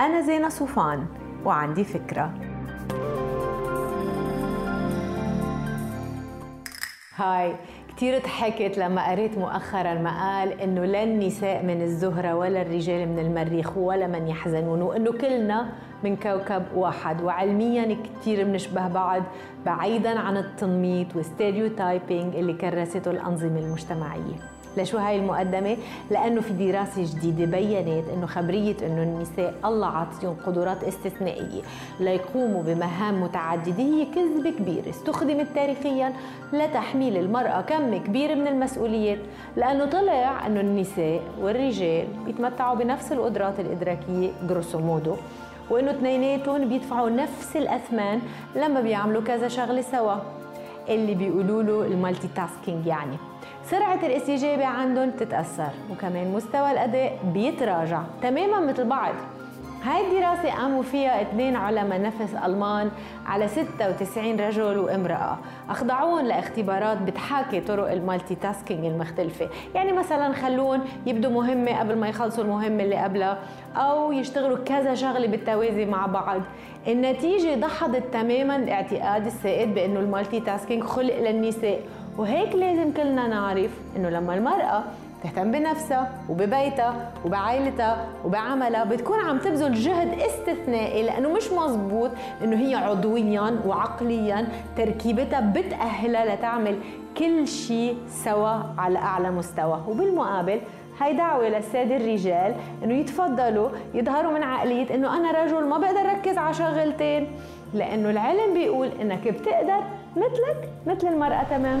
أنا زينة صوفان وعندي فكرة. هاي كثير ضحكت لما قريت مؤخرا مقال إنه لا النساء من الزهرة ولا الرجال من المريخ ولا من يحزنون وإنه كلنا من كوكب واحد. وعلميا كثير بنشبه بعض بعيدا عن التنميط وال stereotyping اللي كرسته الأنظمة المجتمعية. لشو هاي المقدمة؟ لأنه في دراسة جديدة بينت أنه خبرية أنه النساء الله عطيهم قدرات استثنائية ليقوموا بمهام متعددة هي كذبة كبيرة. استخدمت تاريخيا لتحميل المرأة كم كبير من المسؤوليات لأنه طلع أنه النساء والرجال بيتمتعوا بنفس القدرات الإدراكية grosso modo وإنه اثنيناتهم بيدفعوا نفس الأثمان لما بيعملوا كذا شغلة سوا. اللي بيقولوا له ال multitasking يعني. سرعة الإستجابة عندهم تتأثر وكمان مستوى الأداء بيتراجع تماما مثل بعض. هاي الدراسة قاموا فيها اثنين علماء نفس ألمان على 96 رجل وامرأة. أخضعوهم لاختبارات بتحاكي طرق ال multitasking المختلفة. يعني مثلا خلوهم يبدوا مهمة قبل ما يخلصوا المهمة اللي قبلها أو يشتغلوا كذا شغلة بالتوازي مع بعض. النتيجة دحضت تماما الاعتقاد السائد بأنه ال multitasking خلق للنساء. وهيك لازم كلنا نعرف إنه لما المرأة تهتم بنفسها وببيتها وبعائلتها وبعملها بتكون عم تبذل جهد استثنائي لأنه مش مزبوط إنه هي عضويا وعقليا تركيبتها بتأهلها لتعمل كل شيء سوا على أعلى مستوى. وبالمقابل هاي دعوة للسادة الرجال إنه يتفضلوا يظهروا من عقلية إنه أنا رجل ما بقدر ركز على شغلتين لأنه العلم بيقول إنك بتقدر مثلك مثل المرأة تمام؟